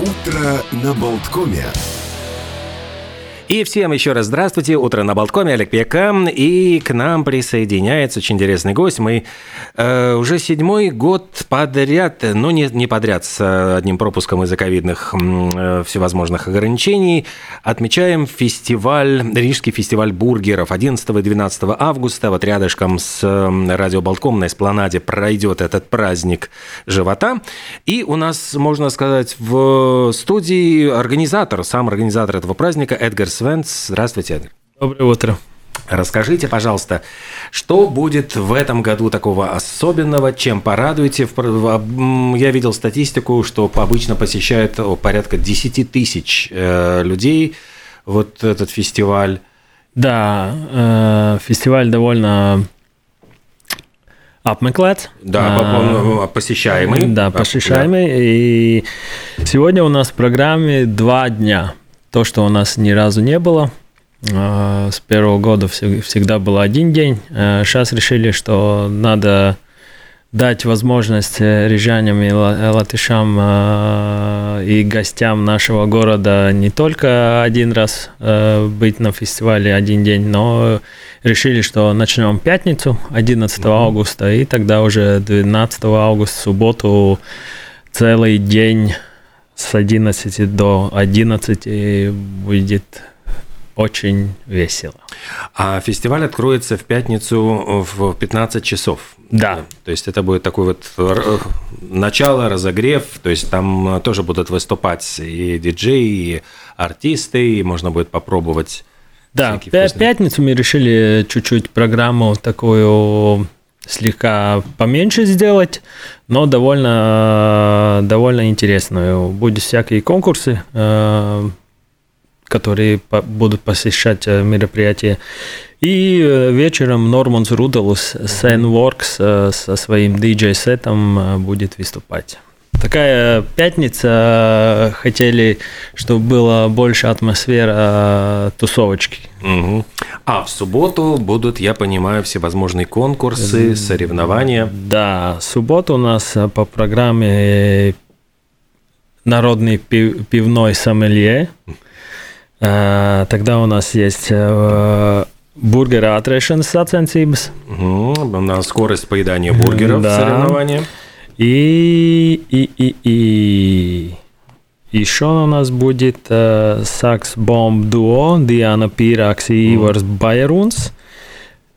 Утро на Болткоме. И всем еще раз здравствуйте. Утро на Болткоме, Олег Пека. И к нам присоединяется очень интересный гость. Мы э, уже седьмой год подряд, ну не, не подряд, с одним пропуском из-за ковидных э, всевозможных ограничений, отмечаем фестиваль, Рижский фестиваль бургеров. 11 и 12 августа вот рядышком с э, радио Болтком на Эспланаде пройдет этот праздник живота. И у нас, можно сказать, в студии организатор, сам организатор этого праздника Эдгар Свенц. Здравствуйте. Доброе утро. Расскажите, пожалуйста, что будет в этом году такого особенного, чем порадуете? Я видел статистику, что обычно посещает порядка 10 тысяч э, людей вот этот фестиваль. Да, э, фестиваль довольно apmeklēts. Да, а, посещаемый. Да, посещаемый. Да. И сегодня у нас в программе два дня то, что у нас ни разу не было. А, с первого года всегда был один день. Сейчас а, решили, что надо дать возможность э, рижанам и латышам а, и гостям нашего города не только один раз э, быть на фестивале один день, но решили, что начнем пятницу, 11 августа, и тогда уже 12 августа, субботу, целый день с 11 до 11 будет очень весело. А фестиваль откроется в пятницу в 15 часов. Да. То есть это будет такой вот э, начало, разогрев, то есть там тоже будут выступать и диджеи, и артисты, и можно будет попробовать. Да, в пятницу мы решили чуть-чуть программу такую слегка поменьше сделать, но довольно, довольно интересную. Будут всякие конкурсы, э, которые будут посещать э, мероприятия. И э, вечером Норманс Рудалус Sandworks со своим DJ-сетом будет выступать. Такая пятница, хотели, чтобы было больше атмосфера тусовочки. Угу. А в субботу будут, я понимаю, всевозможные конкурсы, соревнования. Да, суббота у нас по программе народный пивной сомелье. Тогда у нас есть бургера atrēšanas sacensības. Угу, на скорость поедания бургеров да. соревнования. И, и, и, и еще у нас будет э, Сакс Бомб Дуо, Диана Пиракс и Иварс Байерунс.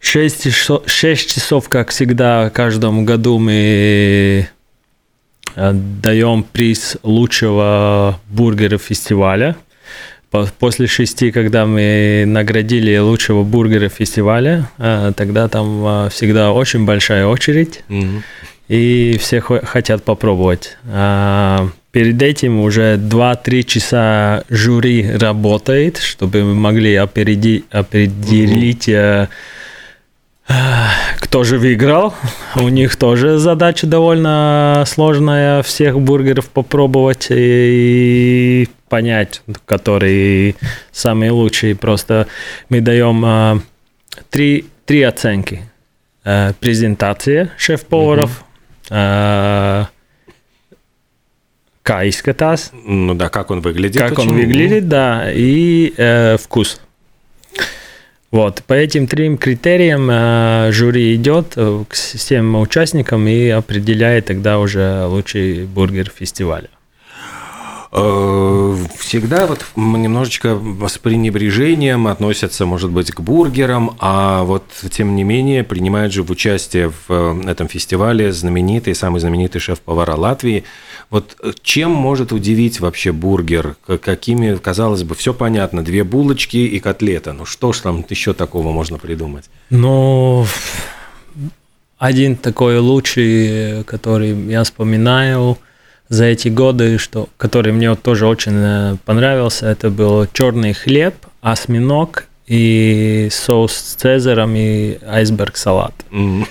6 часов, 6 часов, как всегда, каждом году мы э, даем приз лучшего бургера фестиваля. После шести, когда мы наградили лучшего бургера фестиваля, э, тогда там э, всегда очень большая очередь. Mm-hmm и все хотят попробовать. А перед этим уже 2-3 часа жюри работает, чтобы мы могли опереди, определить, mm кто же выиграл. У них тоже задача довольно сложная, всех бургеров попробовать и понять, который самый лучший. Просто мы даем а, три, три оценки. Презентация шеф-поваров, mm-hmm kā izskatās. Ну да, как он выглядит. Как очень... он выглядит, да, и э, вкус. Вот, по этим трем критериям э, жюри идет к всем участникам и определяет тогда уже лучший бургер фестиваля. Э, всегда вот немножечко с пренебрежением относятся, может быть, к бургерам, а вот тем не менее принимают же в участие в э, этом фестивале знаменитый, самый знаменитый шеф-повара Латвии. Вот э, чем может удивить вообще бургер? Какими, казалось бы, все понятно, две булочки и котлета. Ну что ж там еще такого можно придумать? Ну, один такой лучший, который я вспоминаю – за эти годы, что, который мне вот тоже очень э, понравился, это был черный хлеб, осьминог и соус с цезаром и айсберг салат. Mm-hmm.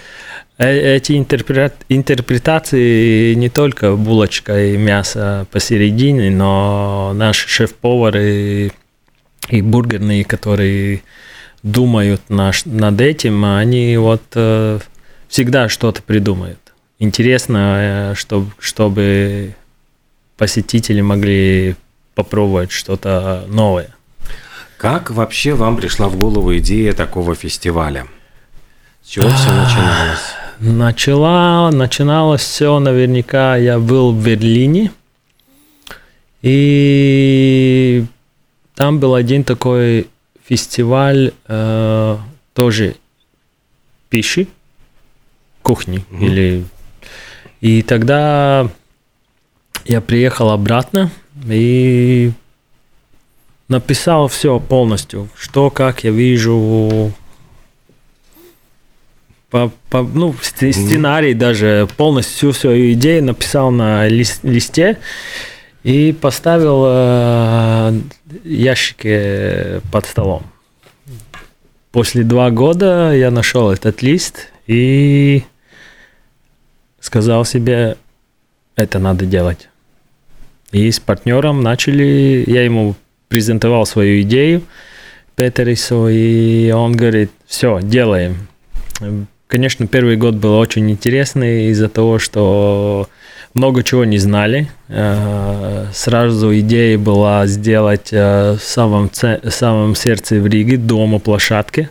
Эти интерпрет, интерпретации не только булочка и мясо посередине, но наши шеф-повары и бургерные, которые думают наш, над этим, они вот э, всегда что-то придумают интересно, чтобы, чтобы посетители могли попробовать что-то новое. Как вообще вам пришла в голову идея такого фестиваля? С чего все начиналось? Начала, начиналось все наверняка, я был в Берлине, и там был один такой фестиваль э, тоже пищи, кухни. Mm-hmm. Или... И тогда я приехал обратно и написал все полностью, что, как я вижу, по, по, ну, сценарий даже полностью всю свою идею написал на лист, листе и поставил э, ящики под столом. После два года я нашел этот лист и сказал себе, это надо делать. И с партнером начали, я ему презентовал свою идею Петерису, и он говорит, все, делаем. Конечно, первый год был очень интересный из-за того, что много чего не знали. Э, сразу идея была сделать э, в самом, в самом сердце в Риге дома площадки.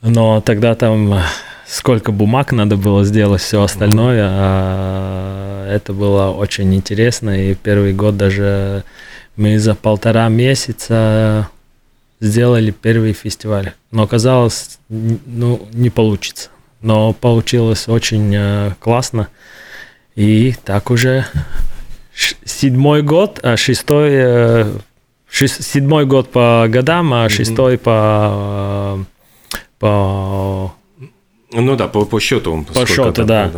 Но тогда там сколько бумаг надо было сделать, все остальное. А это было очень интересно. И первый год даже мы за полтора месяца сделали первый фестиваль. Но оказалось, ну, не получится. Но получилось очень э, классно. И так уже седьмой год, а шестой, э, шест, седьмой год по годам, а шестой mm-hmm. по, по... Ну да, по, по счету. По счету, да.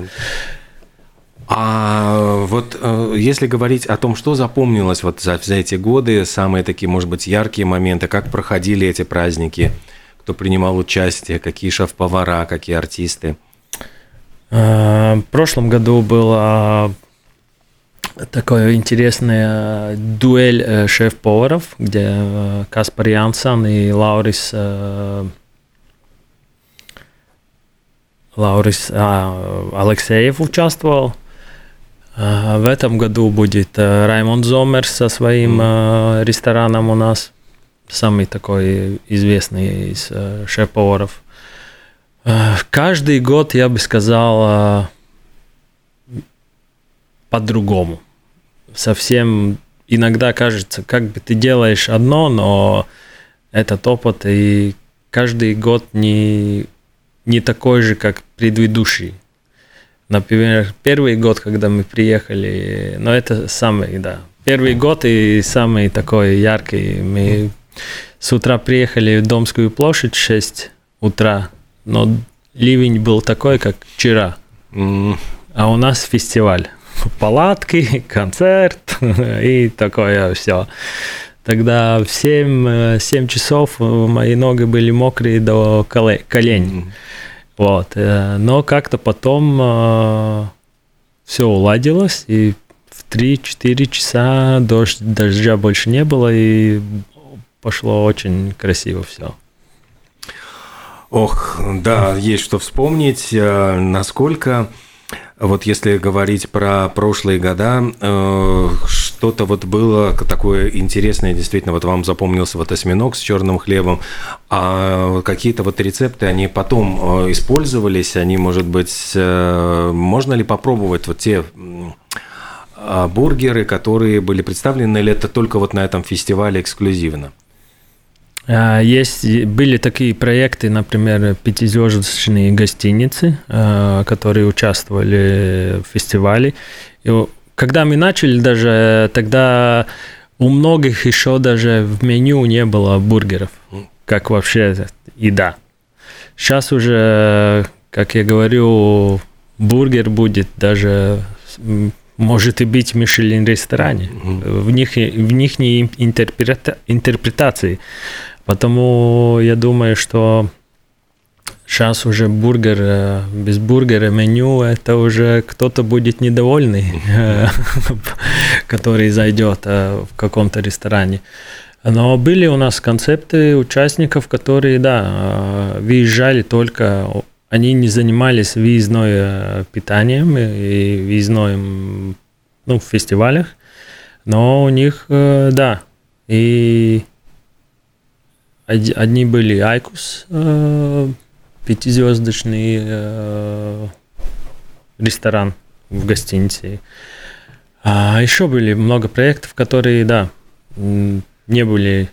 А вот э, если говорить о том, что запомнилось вот за, за эти годы, самые такие, может быть, яркие моменты, как проходили эти праздники, кто принимал участие, какие шеф-повара, какие артисты? Э, в прошлом году была такая интересная дуэль э, шеф-поваров, где Каспар Янсан и Лаурис Лаурис а, Алексеев участвовал. В этом году будет э, Раймонд Зомер со своим mm. рестораном у нас. Самый такой известный из э, шеф-поваров. Каждый год, я бы сказал, по-другому. Совсем иногда кажется, как бы ты делаешь одно, но этот опыт и каждый год не, не такой же, как предыдущий. Например, первый год, когда мы приехали, но это самый, да, первый год и самый такой яркий. Мы с утра приехали в Домскую площадь в 6 утра, но ливень был такой, как вчера. А у нас фестиваль. Палатки, концерт и такое все. Тогда в 7, 7 часов мои ноги были мокрые до колен. Вот. Э, но как-то потом э, все уладилось, и в 3-4 часа дождь, дождя больше не было, и пошло очень красиво все. Ох, да, есть что вспомнить. Э, насколько, вот если говорить про прошлые года, что-то вот было такое интересное, действительно, вот вам запомнился вот осьминог с черным хлебом, а какие-то вот рецепты, они потом э, использовались, они, может быть, э, можно ли попробовать вот те а, бургеры, которые были представлены, или это только вот на этом фестивале эксклюзивно? А, есть, были такие проекты, например, пятизвездочные гостиницы, э, которые участвовали в фестивале. И когда мы начали даже, тогда у многих еще даже в меню не было бургеров, как вообще еда. Сейчас уже, как я говорю, бургер будет даже может и быть в Мишелин ресторане, в них, в них интерпрета, интерпретации. Потому я думаю, что Сейчас уже бургер, э, без бургера меню, это уже кто-то будет недовольный, который зайдет э, в каком-то ресторане. Но были у нас концепты участников, которые, да, э, выезжали только, они не занимались выездной питанием и выездной, ну, в фестивалях. Но у них, э, да, и одни были Айкус, э, пятизвездочный э, ресторан в гостинице. А еще были много проектов, которые, да, не были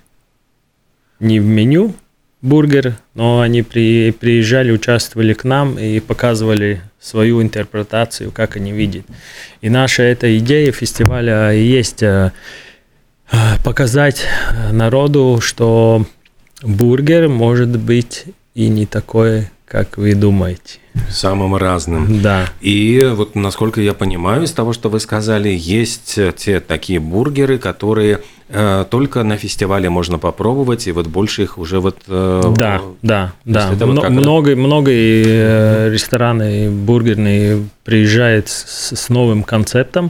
не в меню бургер, но они при, приезжали, участвовали к нам и показывали свою интерпретацию, как они видят. И наша эта идея фестиваля есть э, э, показать народу, что бургер может быть и не такой, как вы думаете. Самым разным. Да. И вот, насколько я понимаю, из того, что вы сказали, есть те такие бургеры, которые э, только на фестивале можно попробовать, и вот больше их уже вот... Э, да, да, да. Это вот много, много э, рестораны бургерные приезжают с, с новым концептом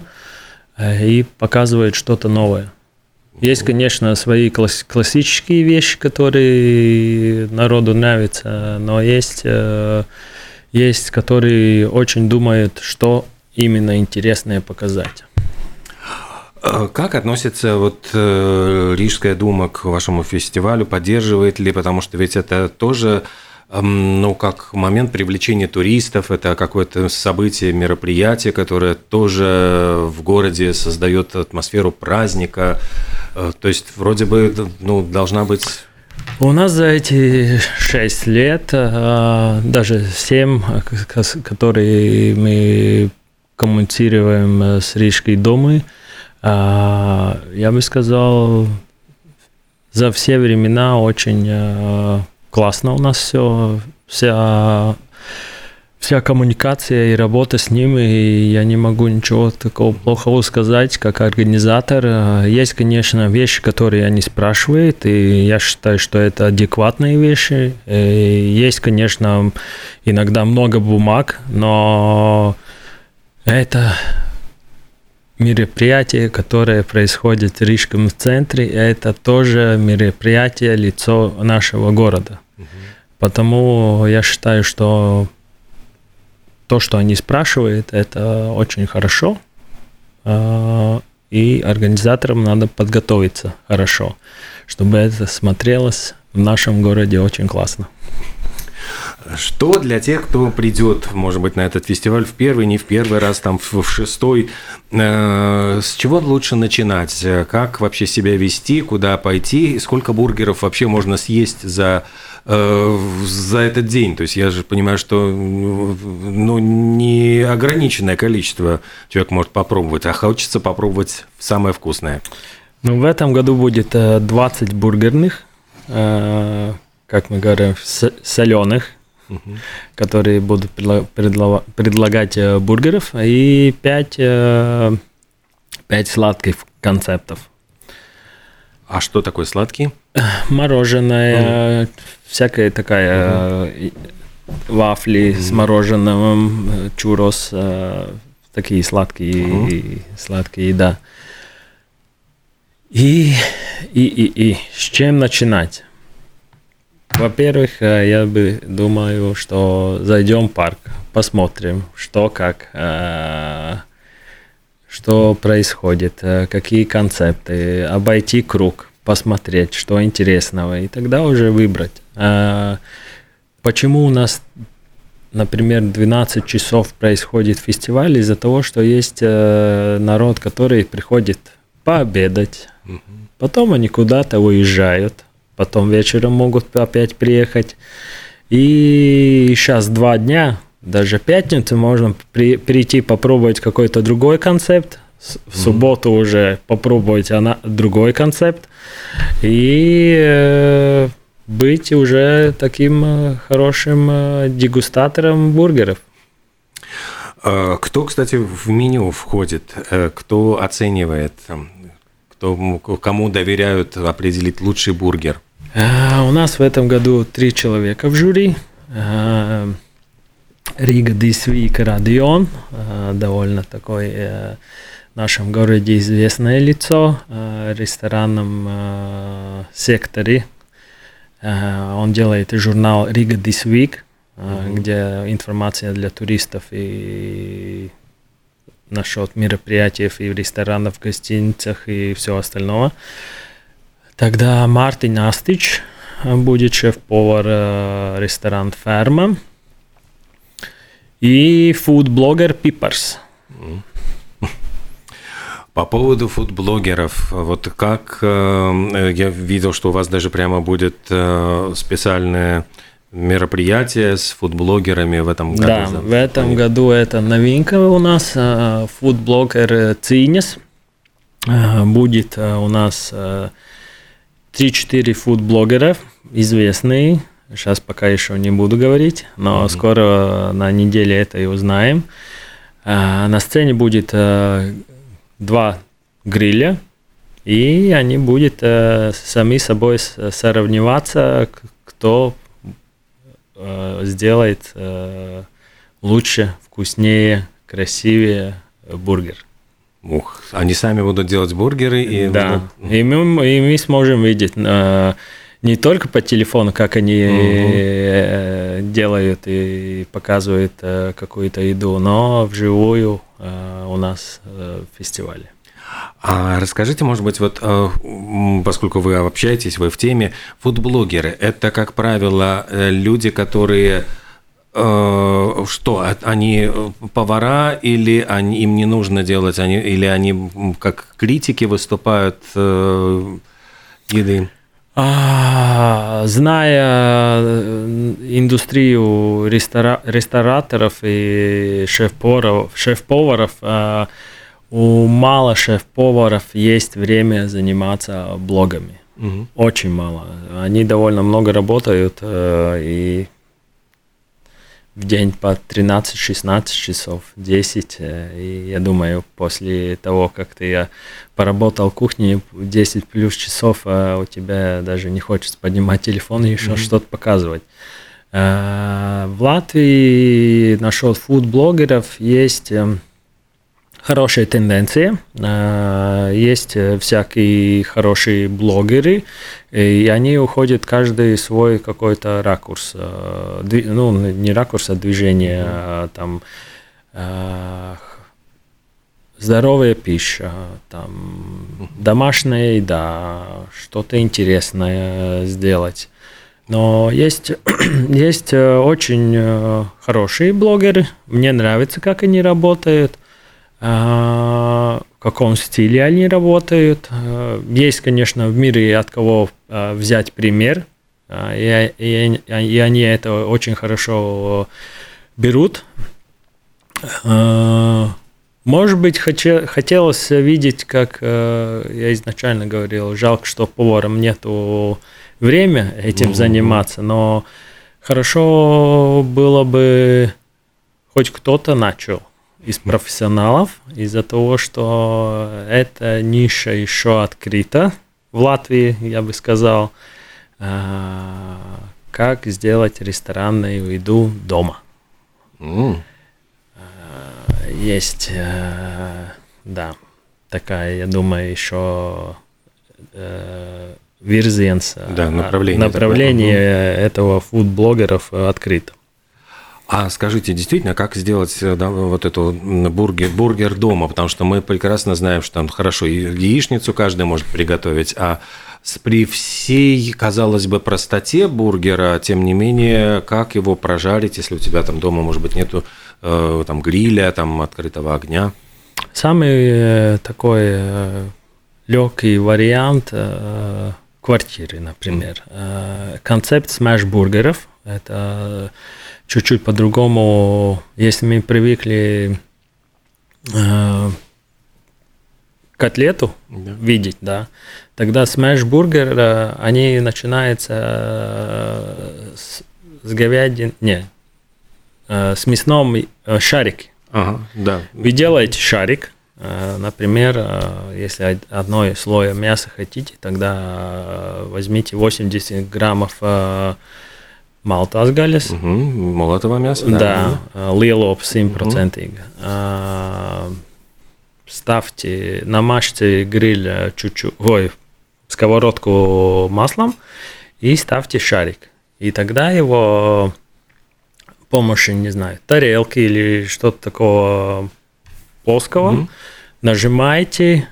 э, и показывают что-то новое. Есть, конечно, свои классические вещи, которые народу нравятся, но есть, э, есть, которые очень думают, что именно интересное показать. А как относится вот э, Рижская дума к вашему фестивалю? Поддерживает ли? Потому что ведь это тоже ну, как момент привлечения туристов, это какое-то событие, мероприятие, которое тоже в городе создает атмосферу праздника. Э, то есть вроде бы ну, должна быть у нас за эти шесть лет, э, даже семь, которые мы коммуницируем э, с Рижской домой, я бы сказал, за все времена очень классно у нас все, вся, вся коммуникация и работа с ним, и я не могу ничего такого плохого сказать, как организатор. Есть, конечно, вещи, которые они спрашивают, и я считаю, что это адекватные вещи. И есть, конечно, иногда много бумаг, но это мероприятие, которое происходит в Рижском центре, это тоже мероприятие, лицо нашего города. Угу. Потому я считаю, что то, что они спрашивают, это очень хорошо. А, и организаторам надо подготовиться хорошо, чтобы это смотрелось в нашем городе очень классно. Что для тех, кто придет, может быть, на этот фестиваль в первый, не в первый раз, там в, шестой, э, с чего лучше начинать? Как вообще себя вести, куда пойти, сколько бургеров вообще можно съесть за э, за этот день. То есть я же понимаю, что ну, не ограниченное количество человек может попробовать, а хочется попробовать самое вкусное. Ну, в этом году будет 20 бургерных, э, как мы говорим, соленых угу. которые будут предло- предлагать э, бургеров, и 5, 5 э, сладких концептов. А что такое сладкий? Мороженое, угу. всякая такая угу. вафли угу. с мороженым, чурос, такие сладкие, угу. сладкие, да. И, и, и, и с чем начинать? Во-первых, э, я бы думаю, что зайдем в парк, посмотрим, что как, э, что происходит, э, какие концепты, обойти круг, посмотреть, что интересного, и тогда уже выбрать. Почему у нас, например, 12 часов происходит фестиваль? Из-за того, что есть народ, который приходит пообедать, потом они куда-то уезжают, потом вечером могут опять приехать. И сейчас два дня, даже пятницу можно при, прийти попробовать какой-то другой концепт, в субботу mm-hmm. уже попробовать она, другой концепт и э, быть уже таким э, хорошим э, дегустатором бургеров. А кто, кстати, в меню входит? Э, кто оценивает? Кто, кому доверяют определить лучший бургер? А, у нас в этом году три человека в жюри. А, Рига Дисвик Радион, а, довольно такой э, в нашем городе известное лицо, в ресторанном секторе. Он делает журнал Рига Дисвик, mm-hmm. где информация для туристов и насчет мероприятий и в ресторанах, в гостиницах и все остальное. Тогда Мартин Астич будет шеф-повар э, ресторан «Ферма». И фуд-блогер Пиперс. По поводу фудблогеров, вот как э, я видел, что у вас даже прямо будет э, специальное мероприятие с фудблогерами в этом году. Да, в этом году это новинка у нас. Фудблогер Цинес. Будет у нас 3-4 фудблогера известные. Сейчас пока еще не буду говорить, но mm-hmm. скоро на неделе это и узнаем. На сцене будет два гриля, и они будут э, сами собой сравниваться, кто э, сделает э, лучше, вкуснее, красивее бургер. Ух, они сами будут делать бургеры и да, и мы, и мы сможем видеть э, не только по телефону, как они угу. делают и показывают э, какую-то еду, но вживую э, у нас в фестивале. А расскажите, может быть, вот поскольку вы общаетесь, вы в теме, фудблогеры – это, как правило, люди, которые что они повара или они, им не нужно делать, они, или они как критики выступают еды? А, зная э, индустрию рестора рестораторов и шеф-поваров, шеф-поваров а, у мало шеф-поваров есть время заниматься блогами. Угу. Очень мало. Они довольно много работают э, и в день по 13-16 часов, 10. Э, и я думаю, после того, как ты поработал в кухне 10 плюс часов, а у тебя даже не хочется поднимать телефон и еще mm-hmm. что-то показывать. Э, в Латвии насчет фуд-блогеров есть эм, хорошие тенденции. Э, есть э, всякие хорошие блогеры, и они уходят каждый свой какой-то ракурс. Э, ну, не ракурс, а движение. А там здоровая пища, там домашняя еда, что-то интересное сделать. Но есть, есть очень хорошие блогеры, мне нравится, как они работают – а, в каком стиле они работают. А, есть, конечно, в мире от кого а, взять пример, и, и, и они это очень хорошо берут. Может быть, хотелось видеть, как я изначально говорил, жалко, что поварам нету время этим mm-hmm. заниматься, но хорошо было бы хоть кто-то начал из профессионалов из-за того, что эта ниша еще открыта в Латвии, я бы сказал, а, как сделать ресторанную еду дома. Mm. Есть, а, да, такая, я думаю, еще вирзенс, да, направление, направление этого фуд-блогеров открыто. А скажите, действительно, как сделать э, да, вот эту бургер, бургер дома? Потому что мы прекрасно знаем, что там хорошо яичницу каждый может приготовить, а при всей, казалось бы, простоте бургера, тем не менее, как его прожарить, если у тебя там дома, может быть, нету э, там гриля, там открытого огня? Самый э, такой э, легкий вариант э, квартиры, например. Mm. Концепт смеш-бургеров – это чуть-чуть по-другому, если мы привыкли э, котлету да. видеть, да, тогда смеш-бургер, э, они начинаются э, с, с говядин, не, э, с мясном э, шарик. Ага, да. Вы делаете шарик, э, например, э, если одной слоя мяса хотите, тогда возьмите 80 граммов э, Maltās gaļas. Uh -huh. Молотого мяса. Да, да lielo simtprocentīgi. Uh -huh. Ставьте, намажьте гриль чуть-чуть, ой, сковородку маслом и ставьте шарик. И тогда его помощи, не знаю, тарелки или что-то такого плоского, mm-hmm. нажимаете,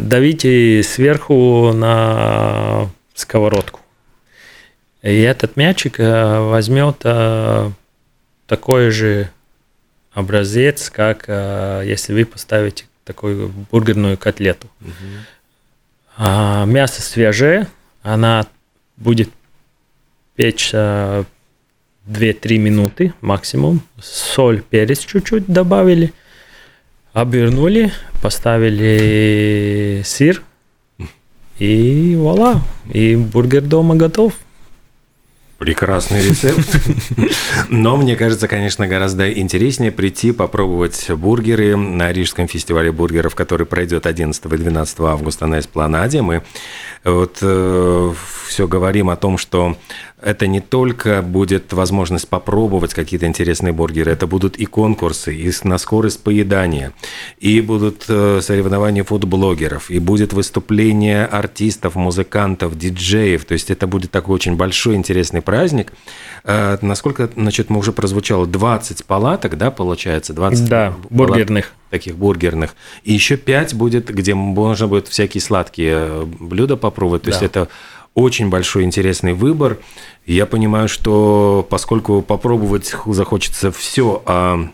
давите сверху на сковородку. И этот мячик э, возьмет э, такой же образец, как если вы поставите такую бургерную котлету. Угу. А мясо свежее, она будет печь 2-3 минуты максимум. Соль, перец чуть-чуть добавили. Обернули, поставили сыр. И вуаля, и бургер дома готов. Прекрасный рецепт. Но мне кажется, конечно, гораздо интереснее прийти попробовать бургеры на Рижском фестивале бургеров, который пройдет 11 и 12 августа на Эспланаде. Мы вот э, все говорим о том, что это не только будет возможность попробовать какие-то интересные бургеры, это будут и конкурсы, и на скорость поедания, и будут э, соревнования фудблогеров, и будет выступление артистов, музыкантов, диджеев. То есть это будет такой очень большой интересный праздник. Э, насколько, значит, мы уже прозвучало 20 палаток, да, получается? 20 да, бургерных. Таких бургерных. И еще 5 будет, где можно будет всякие сладкие э, блюда попробовать. То да. есть это очень большой интересный выбор. Я понимаю, что поскольку попробовать захочется все, а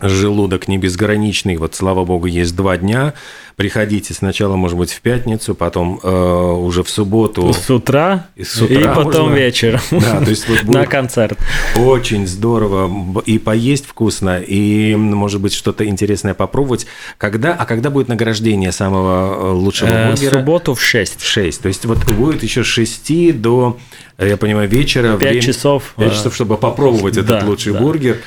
желудок не безграничный, вот слава богу, есть два дня, приходите сначала, может быть, в пятницу, потом э, уже в субботу. С утра, и, с утра и потом можно... вечером да, то есть вот на концерт. Очень здорово и поесть вкусно, и, может быть, что-то интересное попробовать. Когда, а когда будет награждение самого э, лучшего э, бургера? В субботу в 6. В 6, то есть вот будет еще с 6 до я понимаю, вечера. 5 время, часов. 5 часов, чтобы попробовать этот да, лучший да. бургер.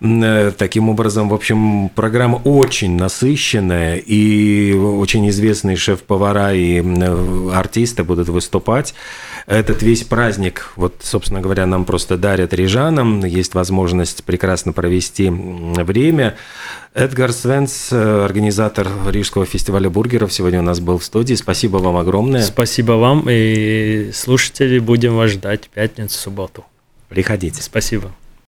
Э, таким образом, в общем, программа очень насыщенная, и очень известные шеф-повара и артисты будут выступать. Этот весь праздник, вот, собственно говоря, нам просто дарят рижанам, есть возможность прекрасно провести время. Эдгар Свенс, э, организатор Рижского фестиваля бургеров, сегодня у нас был в студии. Спасибо вам огромное. Спасибо вам, и слушатели будем вас ждать в пятницу, субботу. Приходите. Спасибо.